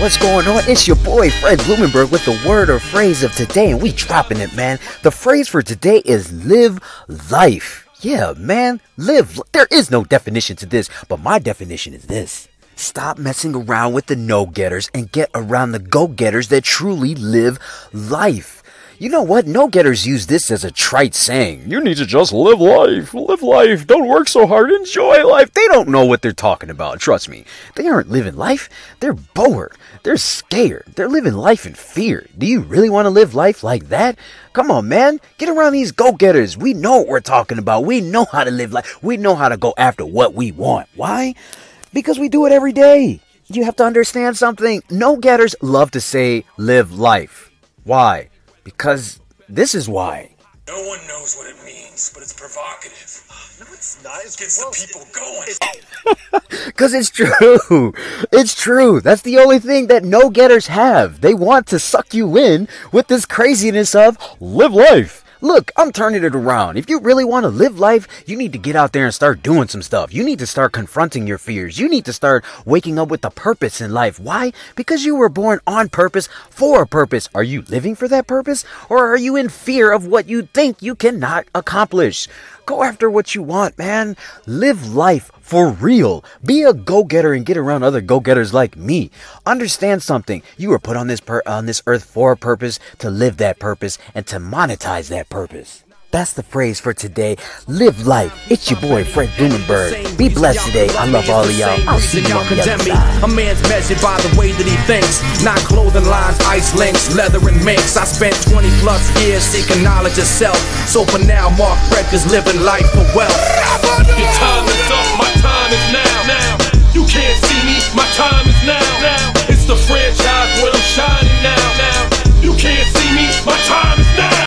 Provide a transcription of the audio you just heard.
what's going on? It's your boy Fred Blumenberg with the word or phrase of today, and we dropping it, man. The phrase for today is live life. Yeah, man, live. There is no definition to this, but my definition is this. Stop messing around with the no getters and get around the go getters that truly live life. You know what? No getters use this as a trite saying. You need to just live life. Live life. Don't work so hard. Enjoy life. They don't know what they're talking about. Trust me. They aren't living life. They're bored. They're scared. They're living life in fear. Do you really want to live life like that? Come on, man. Get around these go getters. We know what we're talking about. We know how to live life. We know how to go after what we want. Why? Because we do it every day. You have to understand something. No getters love to say live life. Why? Because this is why. No one knows what it means, but it's provocative. No, it's not. It gets the people going. Because it's true. It's true. That's the only thing that no getters have. They want to suck you in with this craziness of live life. Look, I'm turning it around. If you really want to live life, you need to get out there and start doing some stuff. You need to start confronting your fears. You need to start waking up with a purpose in life. Why? Because you were born on purpose for a purpose. Are you living for that purpose? Or are you in fear of what you think you cannot accomplish? Go after what you want, man. Live life for real. Be a go-getter and get around other go-getters like me. Understand something. You were put on this per- on this earth for a purpose, to live that purpose and to monetize that purpose. That's the phrase for today. Live life. It's your boy Fred Blumenberg. Be blessed today. I love all of y'all. I'll see you on the other side. A man's measured by the way that he thinks. Not clothing lines, ice links, leather and minks. I spent 20 plus years seeking knowledge of self. So for now, Mark Fred is living life for wealth. Your time is up, my time